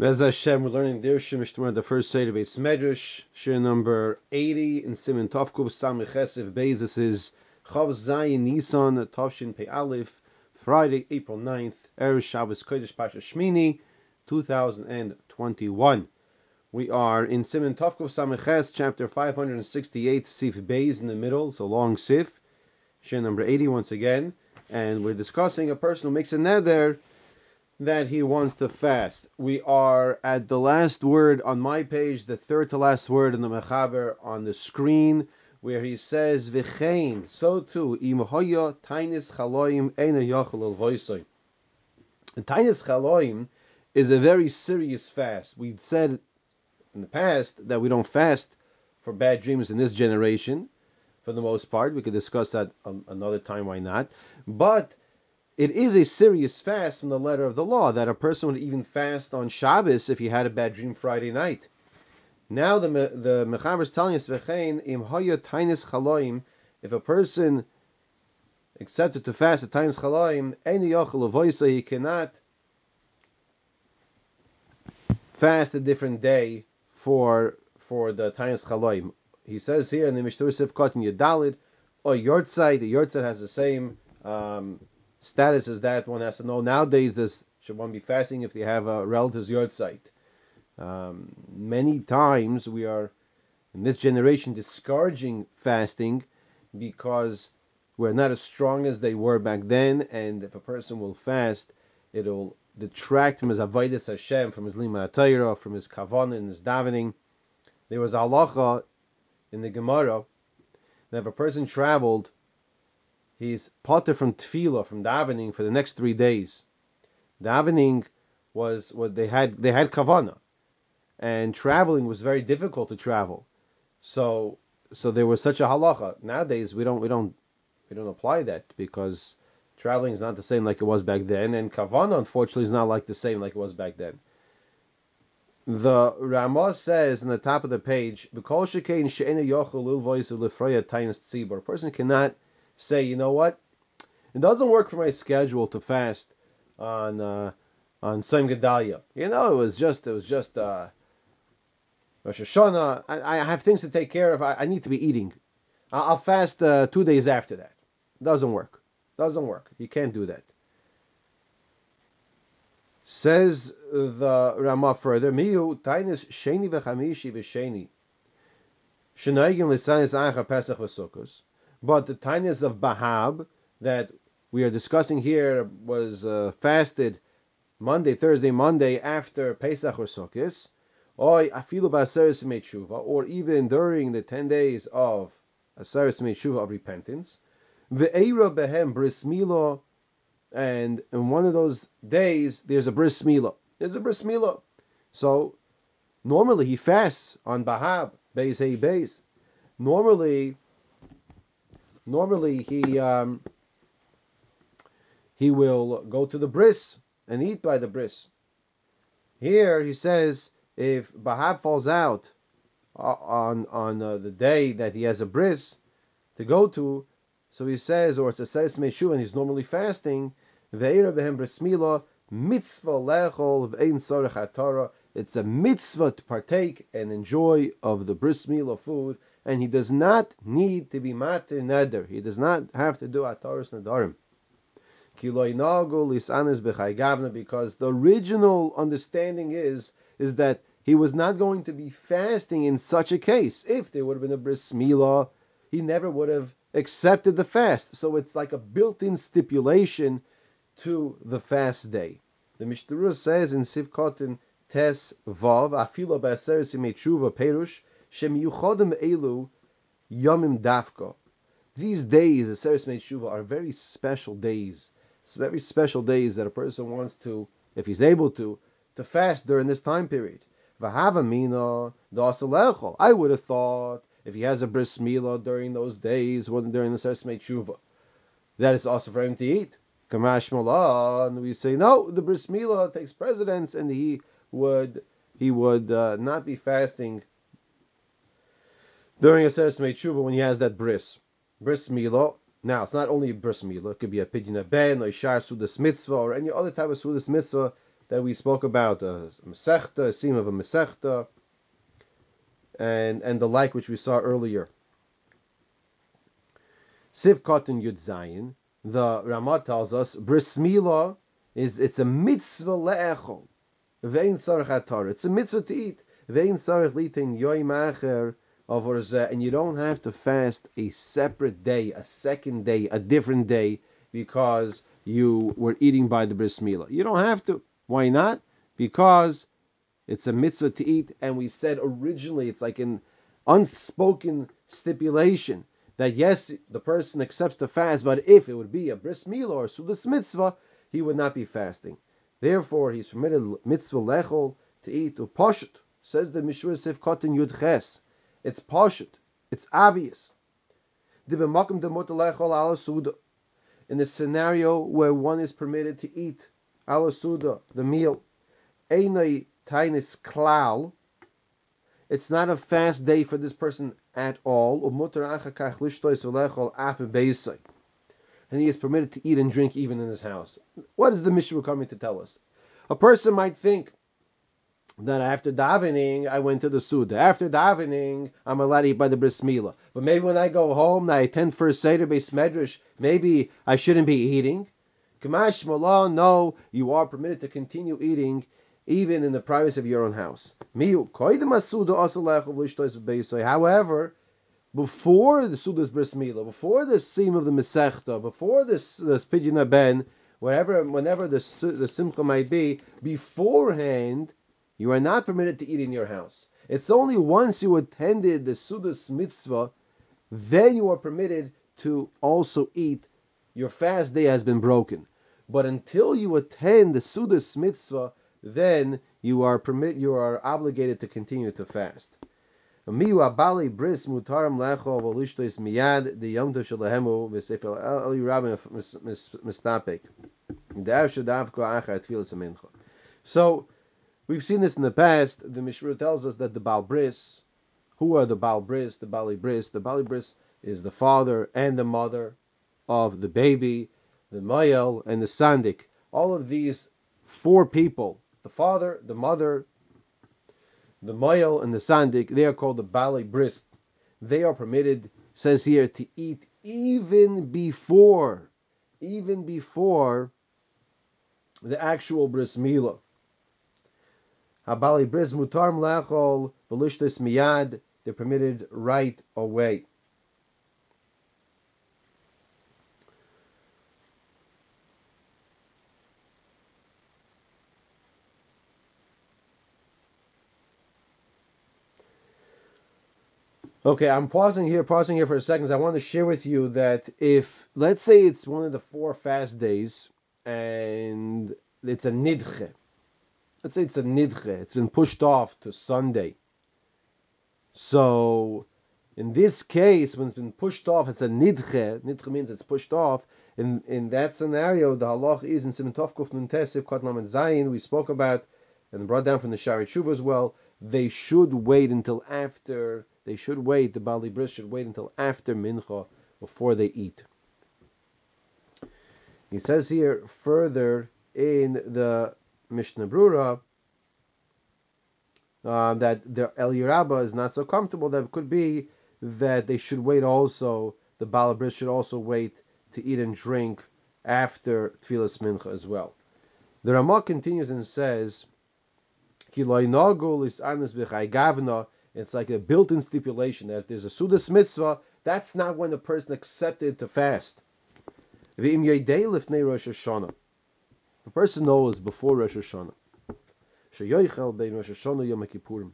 Bez Hashem, we're learning the Shemishtamar, the first Seder Beis Medrash, Shir number 80 in Simon Tovkuf Samichesiv Beis. This is Chav Zayin Nisan, Tovshin Pei Aleph, Friday, April 9th, Erev Shabbos Kodesh Pasha Shmini, 2021. We are in Simon Tovkuf Samiches, chapter 568, Sif Beis in the middle, so long Sif, Shir number 80 once again, and we're discussing a person who makes a neder that he wants to fast. We are at the last word on my page, the third to last word in the Mechaber on the screen, where he says, V'chein, so too, im hoya tainis chaloim eina yochel el voisoy. Tainis chaloim is a very serious fast. We said in the past that we don't fast for bad dreams in this generation, for the most part. We could discuss that another time, why not? But it is a serious fast from the letter of the law that a person would even fast on Shabbos if he had a bad dream Friday night. Now the the Mechaber is telling us im haya tainis chaloim if a person accepted to fast at tainis chaloim any yochel avoisa he cannot fast a different day for for the tainis chaloim. He says here in the Mishtur Sivkot in Yadalid or Yortzai, the Yortzai has the same um, status is that one has to know nowadays does should one be fasting if they have a relative's yahrzeit. Um, many times we are in this generation discouraging fasting because we're not as strong as they were back then, and if a person will fast, it'll detract from his avodas Hashem, from his limud from his kavan and his davening. There was halacha in the Gemara that if a person traveled he's potter from tefillah, from davening for the next three days. Davening was what they had. They had kavana, and traveling was very difficult to travel. So, so there was such a halacha. Nowadays, we don't, we don't, we don't apply that because traveling is not the same like it was back then, and kavana, unfortunately, is not like the same like it was back then. The Ramah says in the top of the page, "A person cannot say, you know what, it doesn't work for my schedule to fast on uh, on Tzom Gedalia. You know, it was just it was just uh, Rosh Hashanah. I, I have things to take care of. I, I need to be eating. I'll fast uh, two days after that. Doesn't work. Doesn't work. You can't do that. Says the Ramah further, Miu tainis sheni v'chamishi v'sheni. Shenaygim l'sanis acha pesach v'sukkos. But the tainis of Bahab that we are discussing here was uh, fasted Monday, Thursday, Monday after Pesach or Sukkot, or even during the 10 days of Aseres Metshuva of repentance. Ve'era behem bris milo, and in one of those days there's a bris milo. There's a bris milo. So normally he fasts on Bahab, Beis Hey Beis. Normally normally he um, he will go to the bris and eat by the bris. Here he says if Bahab falls out uh, on on uh, the day that he has a bris to go to, so he says, or it's a says meshu and he's normally fasting. It's a mitzvah to partake and enjoy of the bris milah food and he does not need to be matir neder. He does not have to do ataris nadarim. Because the original understanding is is that he was not going to be fasting in such a case. If there would have been a bris milah, he never would have accepted the fast. So it's like a built-in stipulation to the fast day. The Mishnah says in Sivkotin Tes Vav, Afilo Ba'aseres Perush, Shemiyuchodim elu yomim. These days, the Seres Shuva, are very special days. It's very special days that a person wants to, if he's able to, to fast during this time period. V'havamina dasalechol. I would have thought if he has a bris milah during those days, when during the Seres Shuva, that it's also for him to eat. Kamash and we say no, the bris milah takes precedence, and he would he would uh, not be fasting during a Seres Tshuva when he has that bris. Bris Milo. Now, it's not only bris Milo, it could be a pidyon ben, or Ishar Sudas Mitzvah, or any other type of Sudas Mitzvah that we spoke about, a Masechta, a seam of a Masechta, and, and the like which we saw earlier. Siv Cotton Yud Zayin, the Ramah tells us, Bris Mila is it's a mitzvah le'echol. Vein sarach atar. It's a mitzvah to eat. Vein sarach litin macher and you don't have to fast a separate day, a second day, a different day because you were eating by the bris milah. You don't have to. Why not? Because it's a mitzvah to eat, and we said originally it's like an unspoken stipulation that yes, the person accepts the fast, but if it would be a bris milah or sudas mitzvah, he would not be fasting. Therefore, he's permitted mitzvah lechol to eat upashut. Says the Mishra Sif Kotin Yud Ches. It's pashut. It's obvious. In the scenario where one is permitted to eat alasuda, the meal, einai tainis klal, it's not a fast day for this person at all. And he is permitted to eat and drink even in his house. What is the Mishnah coming to tell us? A person might think that after davening, I went to the Suda. After davening, I'm allowed to eat by the bris milah. But maybe when I go home, and I attend first Seder Beis Medrash, maybe I shouldn't be eating. Kamash Mallah, no, you are permitted to continue eating even in the privacy of your own house. However, before the Suda's bris milah, before the seam of the Masechta, before this, this pidyon ben, wherever, whenever the, the simcha might be, beforehand, you are not permitted to eat in your house. It's only once you attended the Sudas mitzvah, then you are permitted to also eat. Your fast day has been broken. But until you attend the Sudas mitzvah, then you are permit you are obligated to continue to fast. So We've seen this in the past. The Mishra tells us that the Baal Bris, who are the Baal Bris, the Bali Bris? The Bali Bris is the father and the mother of the baby, the Mayel, and the Sandik. All of these four people, the father, the mother, the Mayel, and the Sandik, they are called the Bali Bris. They are permitted, says here, to eat even before, even before the actual bris milah. Habali bris mutar mlachol velishtis miyad. They're permitted right away. Okay, I'm pausing here, pausing here for a second. I want to share with you that if, let's say, it's one of the four fast days and it's a nidche, let's say it's a nidche, it's been pushed off to Sunday. So in this case, when it's been pushed off, it's a nidche. Nidche means it's pushed off. In in that scenario, the halach is in Simon Tovkuf Nuntesiv Kotlam and Zayin. We spoke about and brought down from the Shari Shuv as well. They should wait until after. They should wait. The Bali Bris should wait until after Mincha before they eat. He says here further in the Mishnah Brura uh, that the Eliyahu Rabbah is not so comfortable. That it could be that they should wait also. The Balabris should also wait to eat and drink after Tfilas Mincha as well. The Ramah continues and says, is It's like a built-in stipulation that if there's a Sudas mitzvah, that's not when the person accepted to fast. The person knows before Rosh Hashanah. Sheyoichel bein Rosh Hashanah Yom Kippurim.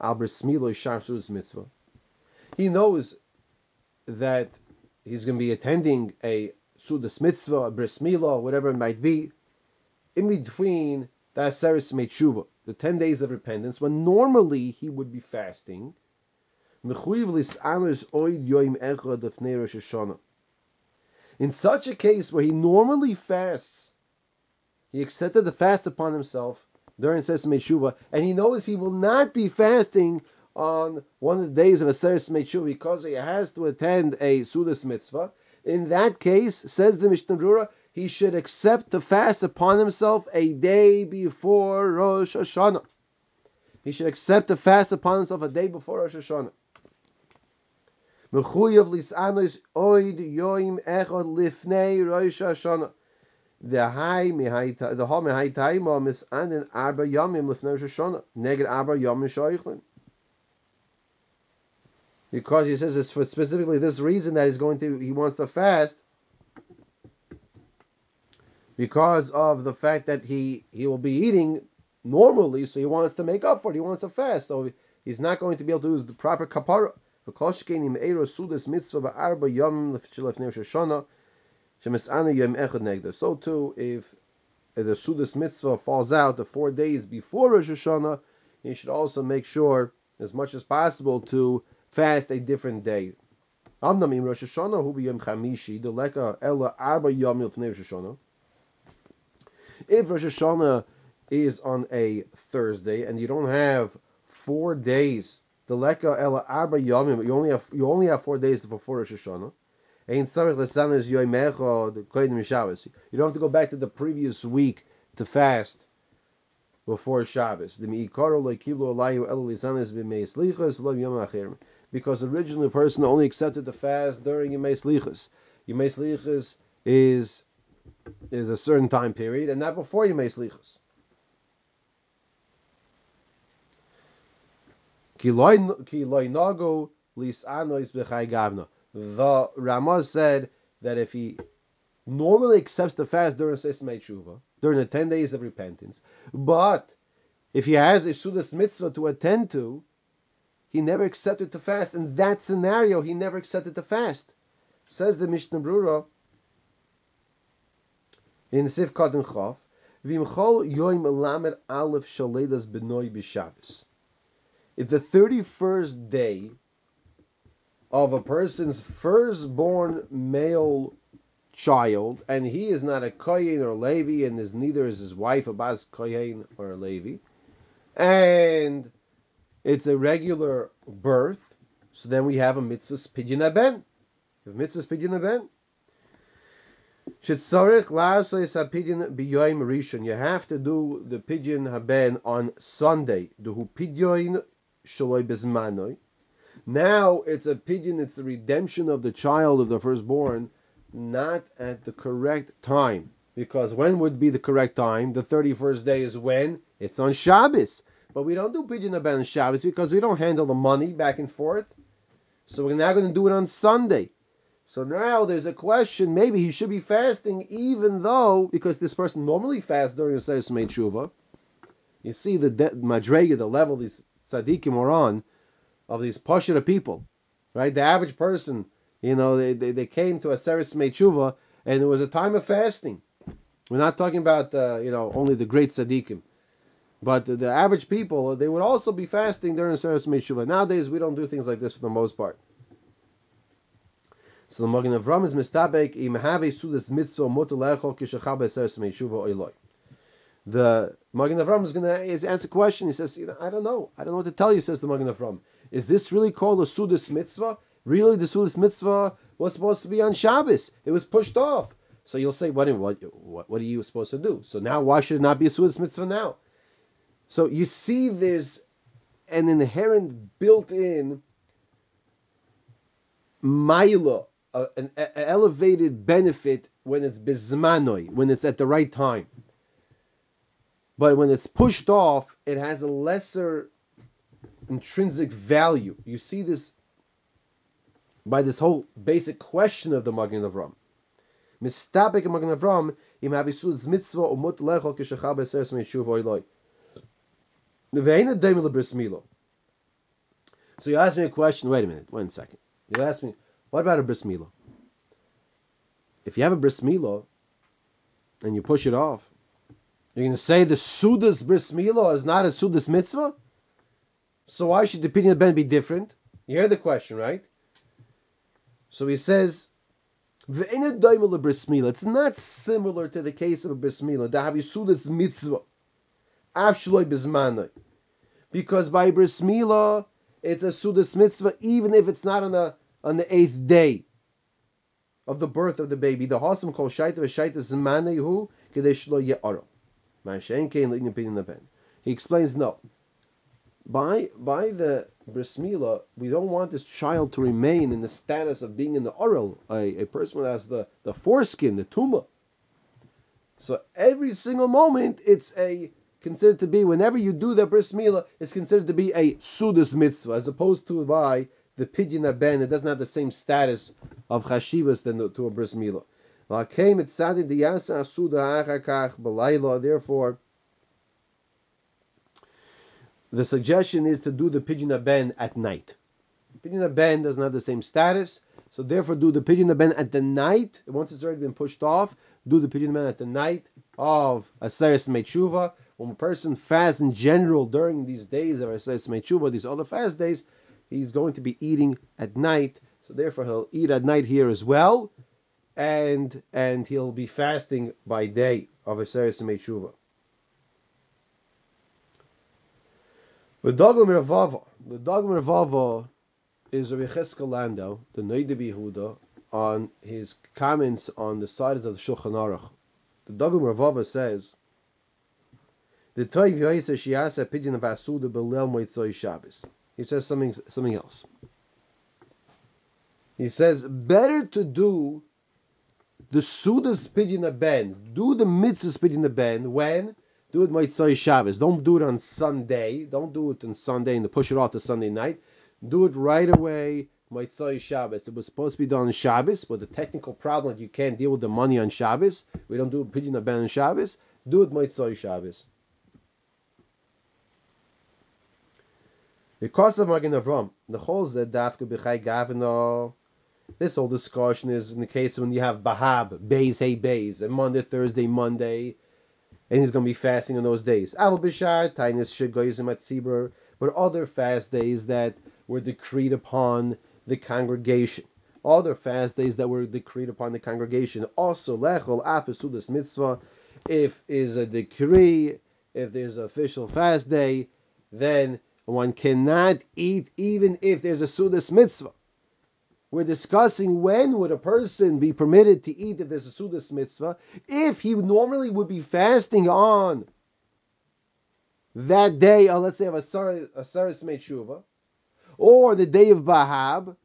Albert Smilo Shar Mitzvah. He knows that he's going to be attending a Sudas Mitzvah, a Bris Milah, whatever it might be, in between the Aseris Meitshuva, the 10 days of repentance, when normally he would be fasting. In such a case where he normally fasts he accepted the fast upon himself during Sesame Shuva, and he knows he will not be fasting on one of the days of a Sesame Shuva because he has to attend a Sudas mitzvah. In that case, says the Mishnah Brura, he should accept the fast upon himself a day before Rosh Hashanah. He should accept the fast upon himself a day before Rosh Hashanah. Lisanos oid yoim echad lifnei Rosh Hashanah. The high the high mehai taima misanin arba yamim lifnei Rosh Hashanah. Neged arba yamim shoichlin. Because he says it's for specifically this reason that he's going to he wants to fast because of the fact that he he will be eating normally, so he wants to make up for it. He wants to fast, so he's not going to be able to use the proper kapara. So too, if the Sudas mitzvah falls out the four days before Rosh Hashanah, he should also make sure, as much as possible, to fast a different day. If Rosh Hashanah is on a Thursday and you don't have four days, ela arba yomim, you only have you only have four days before Rosh Hashanah. You don't have to go back to the previous week to fast before Shabbos. Because originally the person only accepted the fast during Yemei Slichas. Yemei Slichas is is a certain time period, and not before you make slichus. The Ramah said that if he normally accepts the fast during Tshuva, during the 10 days of repentance, but if he has a Sudas mitzvah to attend to, he never accepted to fast. In that scenario, he never accepted to fast. Says the Mishnah Brura, in Sif Katan Chof, Vimchol Yoim Lamed Aleph Shaledas Benoy B'Shabbos. If the 31st day of a person's firstborn male child, and he is not a Kohen or Levi, and is neither is his wife a Bas Kohen or a Levi, and it's a regular birth, so then we have a mitzvah pidyon aben. If mitzvah pidyon aben, Shitzarich la'asayis hapidyon biyoim rishon. You have to do the pidyon haben on Sunday. Duhu pidyon shaloi bezmanoi. Now it's a pidyon. It's the redemption of the child of the firstborn, not at the correct time. Because when would be the correct time? The 31st day is when? It's on Shabbos. But we don't do pidyon haben on Shabbos because we don't handle the money back and forth. So we're now going to do it on Sunday. So now there's a question. Maybe he should be fasting, even though because this person normally fasts during the Seis Tshuva. You see the de- madrega, the level these tzaddikim are on of these pashira people, right? The average person, you know, they, they, they came to a Seres Tshuva, and it was a time of fasting. We're not talking about uh, you know only the great tzaddikim, but the, the, average people they would also be fasting during Seres Tshuva. Nowadays we don't do things like this for the most part. So the Magen Avram is mistabek im have sudas mitzvah mutalecho kishachab eseres meishuva oiloi. The Magen Avram is going to answer a question. He says, you know, I don't know. I don't know what to tell you, says the Magen Avram. Is this really called a sudas mitzvah? Really, the sudas mitzvah was supposed to be on Shabbos. It was pushed off. So you'll say, what, what, what, are you supposed to do? So now why should it not be a sudas mitzvah now? So you see there's an inherent built-in maila an, an, elevated benefit when it's bizmanoi, when it's at the right time. But when it's pushed off, it has a lesser intrinsic value. You see this by this whole basic question of the Magen Avram. Mistabek Magen Avram im mitzvah oiloi. Milo. So you ask me a question. Wait a minute. One second. You ask me, what about a bris milah? If you have a bris milah and you push it off, you're going to say the sudas bris milah is not a sudas mitzvah. So why should the opinion of Ben be different? You hear the question, right? So he says, It's not similar to the case of a bris milah. Dahavi sudas mitzvah. Because by bris milah, it's a sudas mitzvah even if it's not on the on the eighth day. of the birth of the baby. The Hasam called Shaita Shaita Zmanehu Kadesh Lo Ye'aro. He explains no. By by the bris milah, we don't want this child to remain in the status of being in the oral, a, a person that has the, the foreskin, the tuma. So every single moment, it's a considered to be whenever you do the bris milah, it's considered to be a sudas mitzvah, as opposed to by the pidyon ben. It doesn't have the same status of chashivas than to a bris. Therefore, the suggestion is to do the pidyon ben at night. Pidyon ben doesn't have the same status, so therefore do the pidyon ben at the night. Once it's already been pushed off, do the pidyon ben at the night of Aseres Mechuva. When a person fasts in general during these days of Aseres Mechuva, these other fast days, he's going to be eating at night. So therefore he'll eat at night here as well, and and he'll be fasting by day of Aseres Mechuva. The Dagul Mervava, the Dagul Mervava is a Cheskel Landau, the Noida Yehuda, on his comments on the sides of the Shulchan Aruch. The Dagul Mervava says, the Toiv Yoisa Shiasa Pidyon of Asuda Belel Moitzoi Shabbos. He says something something else. He says, better to do the Sudas Pidyon Ben, do the Mitzvahs Pidyon Ben when do it Motzai Shabbos. Don't do it on Sunday. Don't do it on Sunday and push it off to Sunday night. Do it right away. Motzai Shabbos. It was supposed to be done on Shabbos, but the technical problem you can't deal with the money on Shabbos. We don't do pidyon ben on Shabbos. Do it Motzai Shabbos. Because of Magen Avram, the whole Zedafka B'chai Gavino. This whole discussion is in the case when you have Bahab, Bays, Hey Bays, and Monday, Thursday, Monday, and he's going to be fasting on those days. Al Bishar, Tainis Shagoyzim at Sibur, but other fast days that were decreed upon the congregation. Other fast days that were decreed upon the congregation. Also, Lechol Afesudas Mitzvah, if is a decree, if there's an official fast day, then one cannot eat even if there's a Sudas Mitzvah. We're discussing when would a person be permitted to eat if there's a Sudas mitzvah, if he normally would be fasting on that day, uh, let's say of a Saris Metshuva, or the day of Bahab,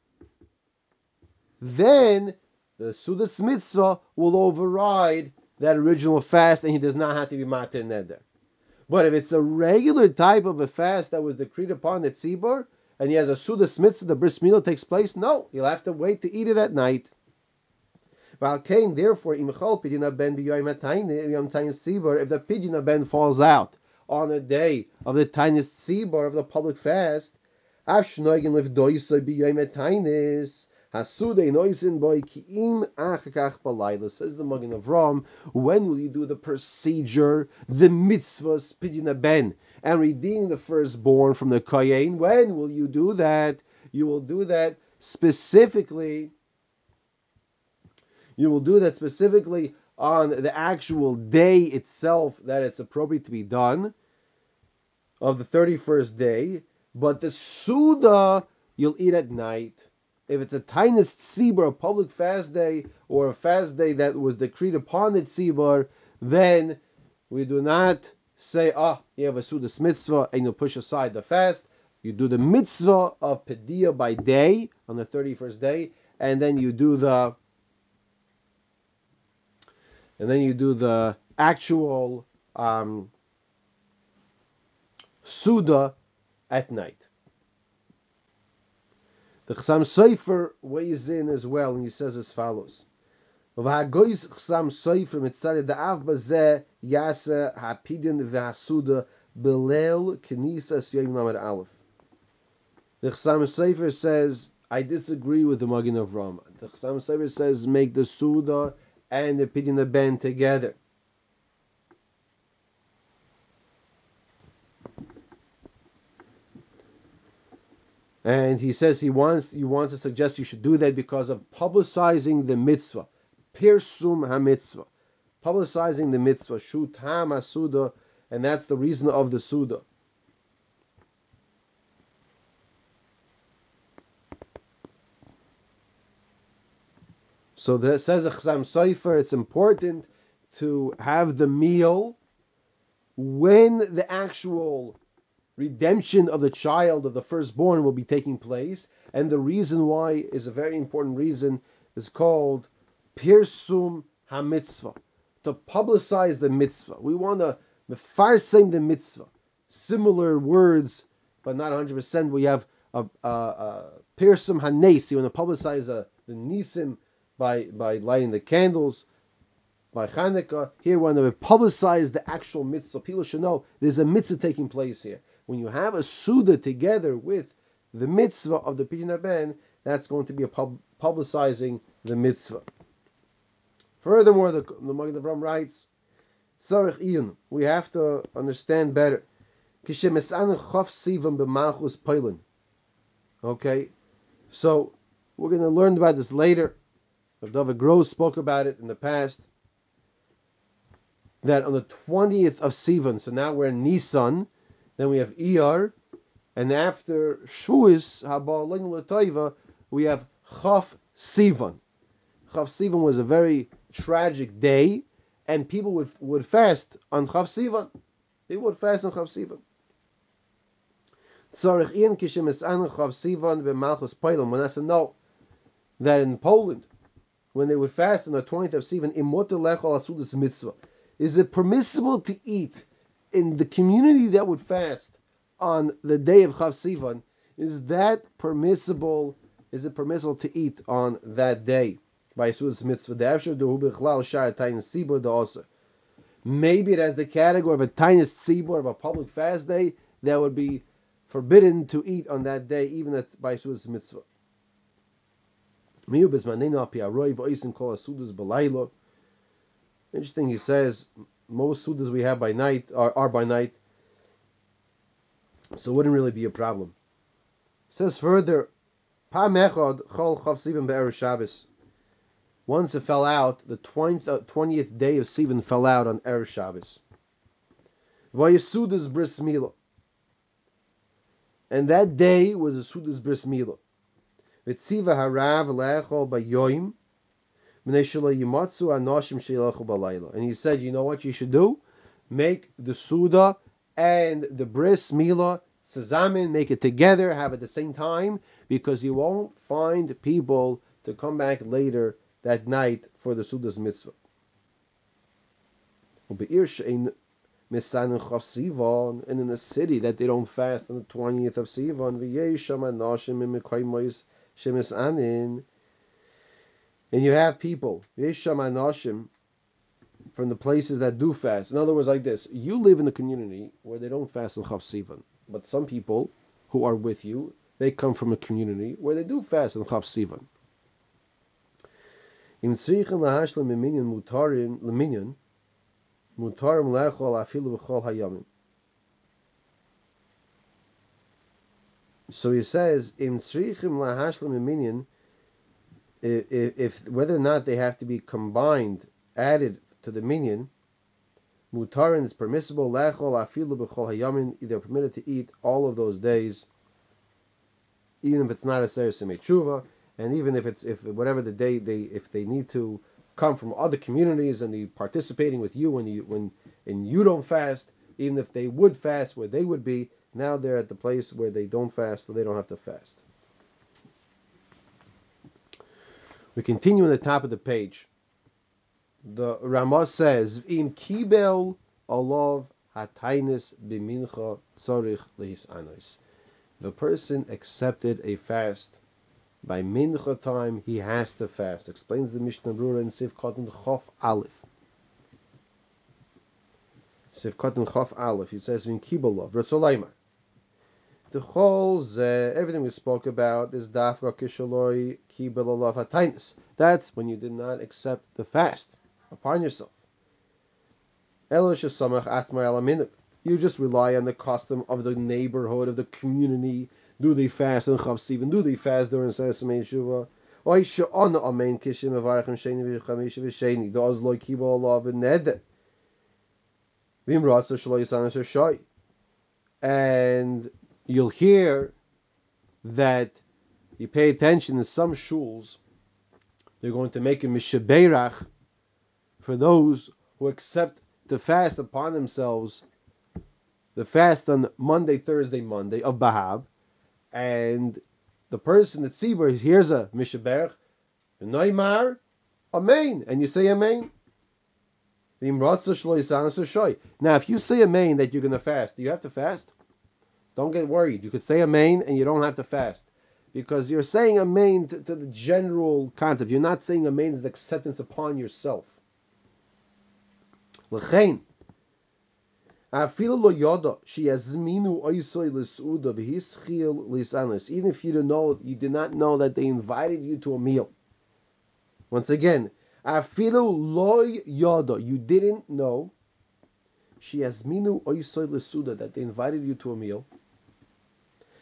then the Sudas mitzvah will override that original fast and he does not have to be matir neder. But if it's a regular type of a fast that was decreed upon the tzibur, and he has a Sudas mitzvah, the bris milah takes place, no, he'll have to wait to eat it at night. Therefore, ben if the pidina ben falls out on a day of the tainis tzibor of the public fast, Hasude noisin boy kiim achakach balayla. Says the Magen Avram, when will you do the procedure, the mitzvahs pidina ben, and redeem the firstborn from the kohen? When will you do that? You will do that specifically. You will do that specifically on the actual day itself that it's appropriate to be done of the 31st day, but the Suda you'll eat at night if it's a tainis tzibur, a public fast day, or a fast day that was decreed upon the tzibur, then we do not say, ah, oh, you have a sudas mitzvah, and you push aside the fast. You do the mitzvah of pedia by day on the 31st day, and then you do the and then you do the actual um, suda at night. The Chassam Sofer weighs in as well, and he says as follows. The Chassam Sofer says, I disagree with the Magen Avram. The Chassam Sofer says, make the Suda and the Pidyon Ben together. And he says he wants he wants to suggest you should do that because of publicizing the mitzvah, pirsum ha-mitzvah, publicizing the mitzvah, shutam suda, and that's the reason of the suda. So that says Chassam Sofer, it's important to have the meal when the actual redemption of the child of the firstborn will be taking place, and the reason why is a very important reason. Is called pirsum hamitzvah, to publicize the mitzvah. We want to mefarsem the mitzvah. Similar words, but not 100%. We have a, a, a pirsum hanes. You want to publicize a, the nisim by by lighting the candles by Hanukkah. Here, when we publicize the actual mitzvah, people should know there's a mitzvah taking place here. When you have a Suda together with the mitzvah of the Pidyon Ben, that's going to be a pub- publicizing the mitzvah. Furthermore, the, the Magen Avram writes, Sarich Iyun, we have to understand better. Okay, so we're going to learn about this later. David Gross spoke about it in the past that on the 20th of Sivan, so now we're in Nisan, then we have Iyar, and after Shavuos, Haba we have Chaf Sivan. Chaf Sivan was a very tragic day, and people would would fast on Chaf Sivan. They would fast on Chaf Sivan. Tzarich in kishem esan Chaf Sivan b'malchus Poilam. When I said no, that in Poland, when they would fast on the 20th of Sivan, imotel lechol asudas mitzvah. Is it permissible to eat in the community that would fast on the day of Chav Sivan? Is that permissible? Is it permissible to eat on that day by Sudas Mitzvah? Maybe it has the category of a tainis tzibur of a public fast day that would be forbidden to eat on that day, even at by Sudas Mitzvah. Interesting, he says most sudas we have by night are, are by night, so it wouldn't really be a problem. It says further, Pa mechod chol chav sivan Shabbos. Once it fell out, the 20th, 20th uh, day of Sivan fell out on Erev Shabbos. Vayasudas bris mila. And that day was a Sudas bris mila. Vitziva harav lechol bayoim and he said, you know what you should do? Make the Suda and the Bris Mila Sazamin, make it together, have it at the same time, because you won't find people to come back later that night for the Suda's mitzvah. And in a city that they don't fast on the 20th of Sivan, and you have people, from the places that do fast. In other words, like this: you live in a community where they don't fast on Chav Sivan, but some people who are with you, they come from a community where they do fast on Chav Sivan. So he says, Im tzrichim lahashlim minyan if, if whether or not they have to be combined, added to the minyan, mutarin is permissible. Afilu b'chol hayamin. They're permitted to eat all of those days, even if it's not a seres and even if it's if whatever the day they if they need to come from other communities and they participating with you when you when and you don't fast, even if they would fast where they would be, now they're at the place where they don't fast, so they don't have to fast. We continue on the top of the page. The Ramah says, "Im kibel olav hatainis b'mincha tzorich lehis anos." The person accepted a fast by mincha time, he has to fast. Explains the Mishnah Brura in Sif Cotton Chof Aleph. Sif Cotton Chof Aleph. He says, "Im kibel olav the whole everything we spoke about is dafka kishaloi kibel hatainis. That's when you did not accept the fast upon yourself. You just rely on the custom of the neighborhood, of the community. Do they fast in Chav Sivan? Do they fast during Sesame Shuva? Oy she'ana amen kishim avarchim sheni v'chamish v'sheni. Does loy kibo olav v'neder. Vim ratza shlo yisanis shoy. And you'll hear that you pay attention in some shuls They're going to make a mishaberach for those who accept to fast upon themselves the fast on Monday, Thursday, Monday of Bahab, and the person at Tzibur hears a mishaberach, Neymar, Amen, and you say Amen. Now, if you say Amen that you're going to fast, do you have to fast? Don't get worried. You could say Amen and you don't have to fast. Because you're saying Amen to, to the general concept. You're not saying Amen as acceptance upon yourself. L'chein. Even if you don't know, you did not know that they invited you to a meal. Once again, loy yoda. You didn't know. She has minu oisoy lesuda that they invited you to a meal.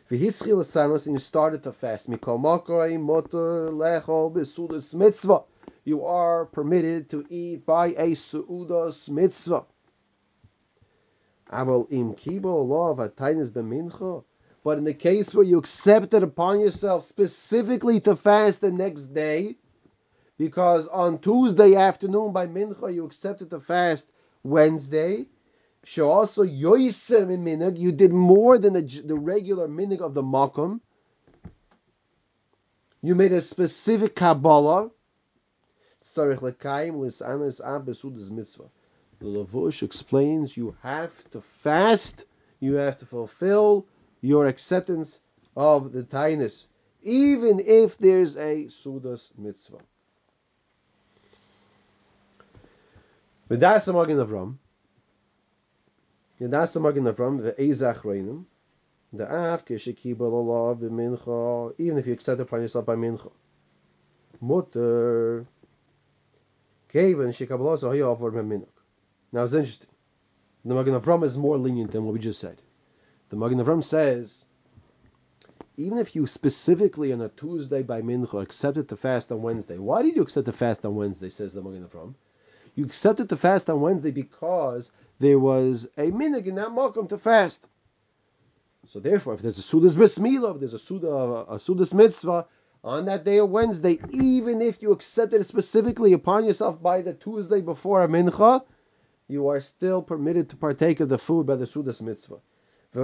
V'hischil sanos and you started to fast. Mikol makoi motor lechol besudas mitzvah. You are permitted to eat by a suudas mitzvah. Aval im kibo law of atainis. But in the case where you accepted upon yourself specifically to fast the next day, because on Tuesday afternoon by Mincha you accepted the fast Wednesday. So also yoiser minig, you did more than the, the regular minig of the makom. You made a specific kabbalah. The Lavush explains you have to fast, you have to fulfill your acceptance of the tainus, even if there's a sudas mitzvah. V'das Magen Avram. The. Even if you accept upon yourself by mincha. Mutter. Now it's interesting. The Magen Avram is more lenient than what we just said. The Magen Avram says, even if you specifically on a Tuesday by mincha accepted to fast on Wednesday, why did you accept the fast on Wednesday? Says the Magen Avram you accepted to fast on Wednesday because there was a minig in that makom to fast. So therefore, if there's a sudas bris if there's a suda a sudas mitzvah on that day of Wednesday, even if you accepted it specifically upon yourself by the Tuesday before a mincha, you are still permitted to partake of the food by the sudas mitzvah. The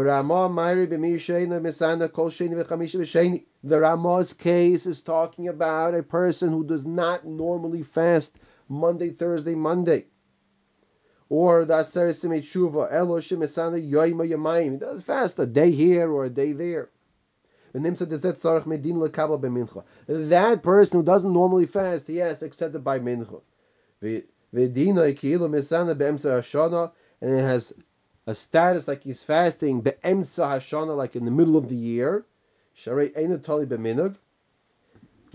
Ramah's case is talking about a person who does not normally fast Monday, Thursday, Monday. Or the Aser Simei Tshuva, Yoima Yamayim. He does fast a day here or a day there. That person who doesn't normally fast, he has to accept it by mincha. And it has a status like he's fasting be'emsa hashana, like in the middle of the year.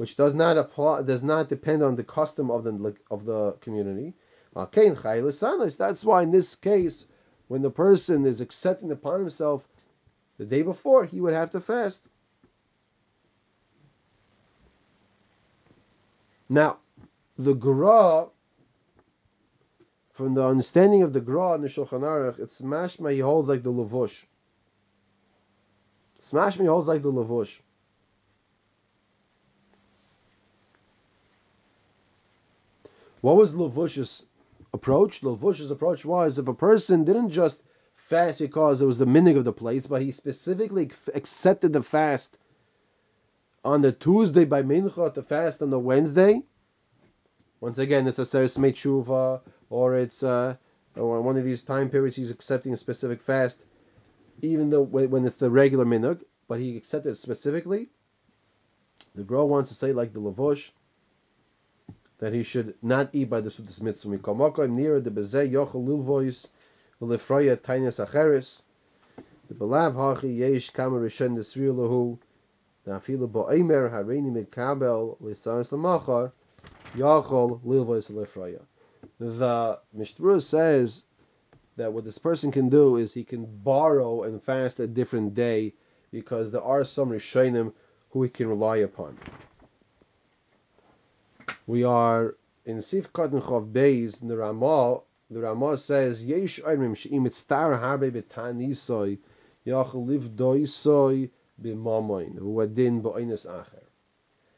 Which does not apply, does not depend on the custom of the of the community. That's why in this case, when the person is accepting upon himself the day before, he would have to fast. Now, the Gra, from the understanding of the Gra in the Shulchan Aruch, it's mashma he holds like the Lavush. Smashma holds like the Lavush. What was Lavush's approach? Lavush's approach was if a person didn't just fast because it was the minig of the place, but he specifically accepted the fast on the Tuesday by Mincha to fast on the Wednesday. Once again, it's a Seres Shuva, or it's uh, or one of these time periods he's accepting a specific fast, even though when it's the regular minhag, but he accepted it specifically. The Gra wants to say like the Lavush that he should not eat by the Sudas Mitzvah. Mikomokoim near the Bezeh Yochel Lilvois Ulefraya Tainas Acheres. The Belav Hachi Yesh Kama Rishon Desrir Lahu. Nafilu Bo'emer Hareini Mikabel Lisanis Lamachar Yochel Lilvois Ulefraya. The Mishnah says that what this person can do is he can borrow and fast a different day because there are some Rishonim who he can rely upon. We are in Sif Katan Chov Beis in the Ramah. The Ramah says Yesh Oimrim Sheim Itztar Harbe Betanisoy Yachal Liv Doisoy B'Mamoin Huadin Ba'Oines Acher.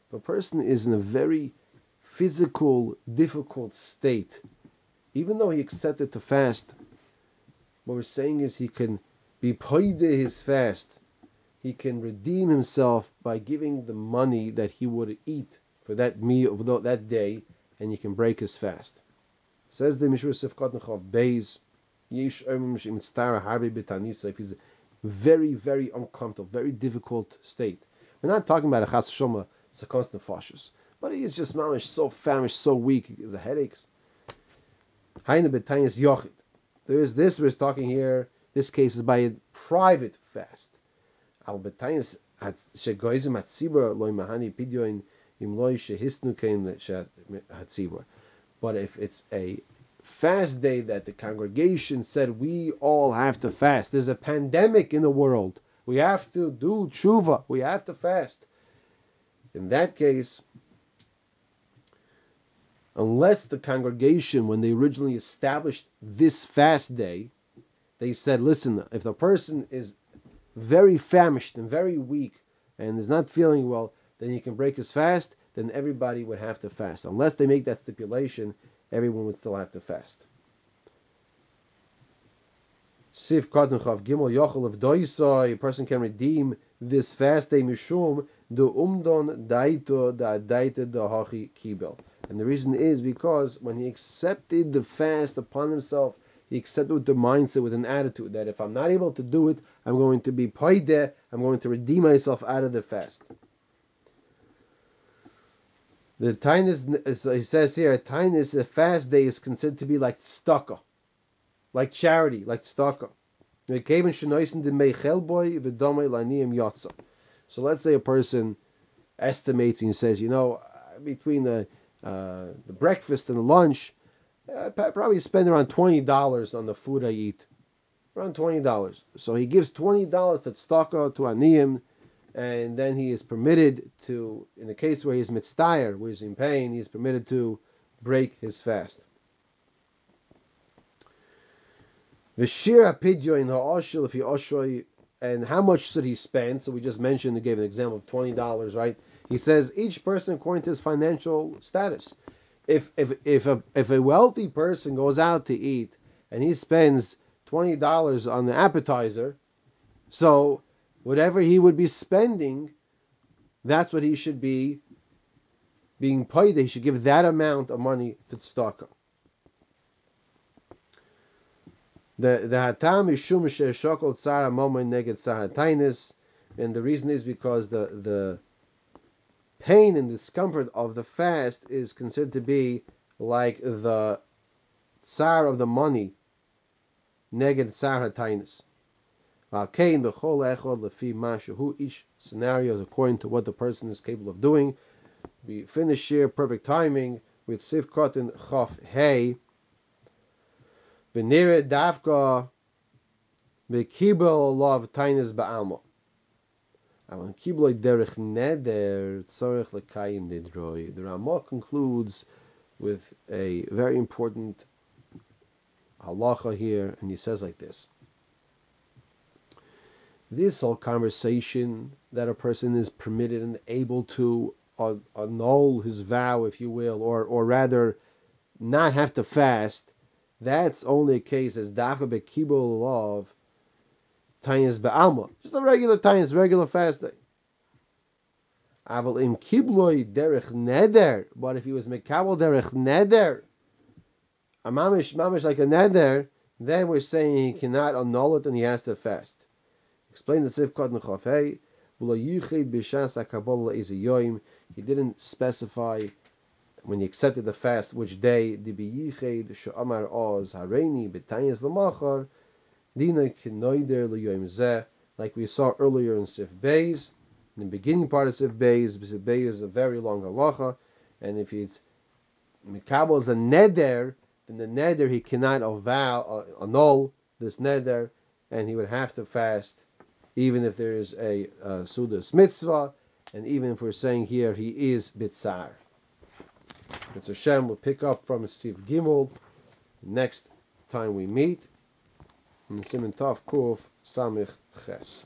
If a person is in a very physical, difficult state, even though he accepted to fast, what we're saying is he can be paid his fast. He can redeem himself by giving the money that he would eat for that meal of that day, and he can break his fast. Says the Mishra Sefkot Beis, Yesh if he's very, very uncomfortable, very difficult state. We're not talking about a chas shoma constant nefashis, but he is just mamish so famished, so weak, he has headaches. Haina betayis yochid. There is this we're talking here. This case is by a private fast. Al betayis shegoizim atzibur loy mahani pidyoin But if it's a fast day that the congregation said we all have to fast. There's a pandemic in the world. We have to do tshuva. We have to fast. In that case, unless the congregation, when they originally established this fast day, they said, listen, if the person is very famished and very weak and is not feeling well, then he can break his fast, then everybody would have to fast. Unless they make that stipulation, everyone would still have to fast. Sif Chav Gimel Yochel of Doisoi, a person can redeem this fast day Mishum, the Umdon Daito da Daita da Hachi Kibel. And the reason is because when he accepted the fast upon himself, he accepted with the mindset, with an attitude that if I'm not able to do it, I'm going to be paide, I'm going to redeem myself out of the fast. The tainis, he says here, tainis, a fast day is considered to be like tzedakah, like charity, like tzedakah. So let's say a person estimates and says, you know, between the uh, the breakfast and the lunch, I probably spend around twenty dollars on the food I eat, around twenty dollars. So he gives twenty dollars to tzedakah to aniyim and then he is permitted to, in the case where he is mitzdayer, where he's in pain, he is permitted to break his fast. V'shir in ha'oshel if he oshoy, and how much should he spend? So we just mentioned, he gave an example of twenty dollars, right? He says each person according to his financial status. If if if a if a wealthy person goes out to eat and he spends twenty dollars on the appetizer, so whatever he would be spending, that's what he should be being paid. He should give that amount of money to tzedakah. The the hatam is shum shekol tzara momen neged tzara and the reason is because the the pain and discomfort of the fast is considered to be like the tsar of the money neged tzara tainis. Each scenario is according to what the person is capable of doing. We finish here, perfect timing, with Sif Kotin Chof Hey. Venire Davka Bekibel Love Tainis Ba'almo. Avan Kibloi Derech Neder Tzorech Lekayim Nidroi. The Ramah concludes with a very important halacha here, and he says like this this whole conversation that a person is permitted and able to uh, annul his vow, if you will, or or rather not have to fast, that's only a case as dafka bekibul of tayas be'alma, just a regular tayas, regular fasting. Aval im kibloi derech neder, but if he was mekabel derech neder, a mamish mamish like a neder, then we're saying he cannot annul it and he has to fast. Explain the Sif Kod Nechafei. He didn't specify when he accepted the fast which day. Like we saw earlier in Sif Beis, in the beginning part of Sif Beis, Sif Beis is a very long halacha, and if it's Mikabel is a neder, then the neder he cannot avow, uh, annul this neder, and he would have to fast even if there is a uh, Sudas mitzvah, and even if we're saying here he is Bitzar. It's Hashem will pick up from Sif Gimel next time we meet. Simon Tov Kuf Samich Ches.